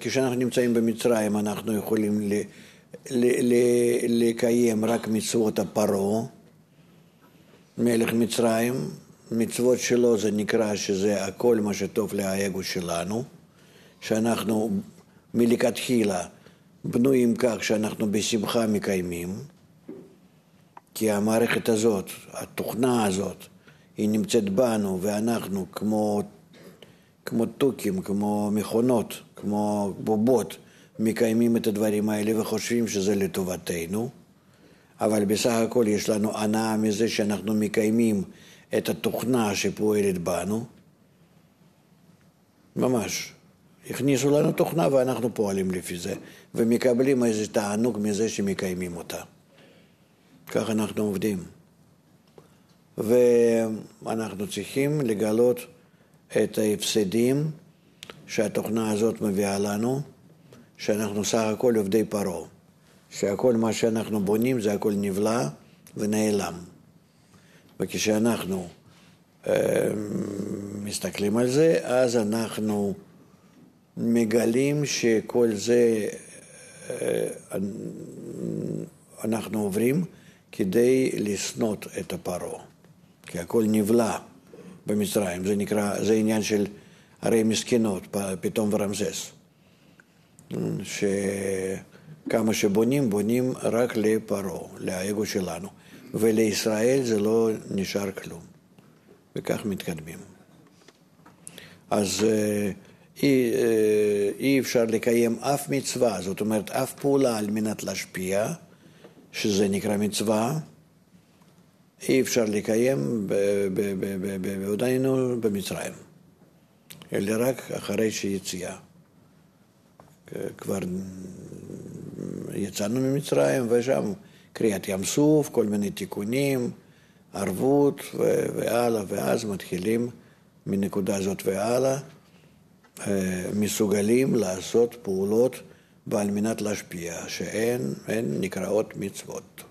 כשאנחנו נמצאים במצרים אנחנו יכולים ל, ל, ל, לקיים רק מצוות הפרעה, מלך מצרים, מצוות שלו זה נקרא שזה הכל מה שטוב לאגו שלנו, שאנחנו מלכתחילה בנויים כך שאנחנו בשמחה מקיימים, כי המערכת הזאת, התוכנה הזאת, היא נמצאת בנו ואנחנו כמו, כמו תוכים, כמו מכונות, כמו בובות, מקיימים את הדברים האלה וחושבים שזה לטובתנו, אבל בסך הכל יש לנו הנאה מזה שאנחנו מקיימים את התוכנה שפועלת בנו, ממש. הכניסו לנו תוכנה ואנחנו פועלים לפי זה, ומקבלים איזה תענוג מזה שמקיימים אותה. כך אנחנו עובדים. ואנחנו צריכים לגלות את ההפסדים שהתוכנה הזאת מביאה לנו, שאנחנו סך הכל עובדי פרעה, שהכל מה שאנחנו בונים זה הכל נבלע ונעלם. וכשאנחנו אה, מסתכלים על זה, אז אנחנו מגלים שכל זה אה, אנחנו עוברים כדי לשנות את הפרעה, כי הכל נבלע במצרים, זה נקרא, זה עניין של ערי מסכנות, פתאום ורמזס, שכמה שבונים, בונים רק לפרעה, לאגו שלנו, ולישראל זה לא נשאר כלום, וכך מתקדמים. אז אה, אי, אה, אי אפשר לקיים אף מצווה, זאת אומרת אף פעולה על מנת להשפיע, שזה נקרא מצווה, אי אפשר לקיים בעודנו במצרים, אלא רק אחרי שיציאה. כבר יצאנו ממצרים ושם קריאת ים סוף, כל מיני תיקונים, ערבות והלאה, ואז מתחילים מנקודה הזאת והלאה. מסוגלים לעשות פעולות ועל מנת להשפיע, שהן נקראות מצוות.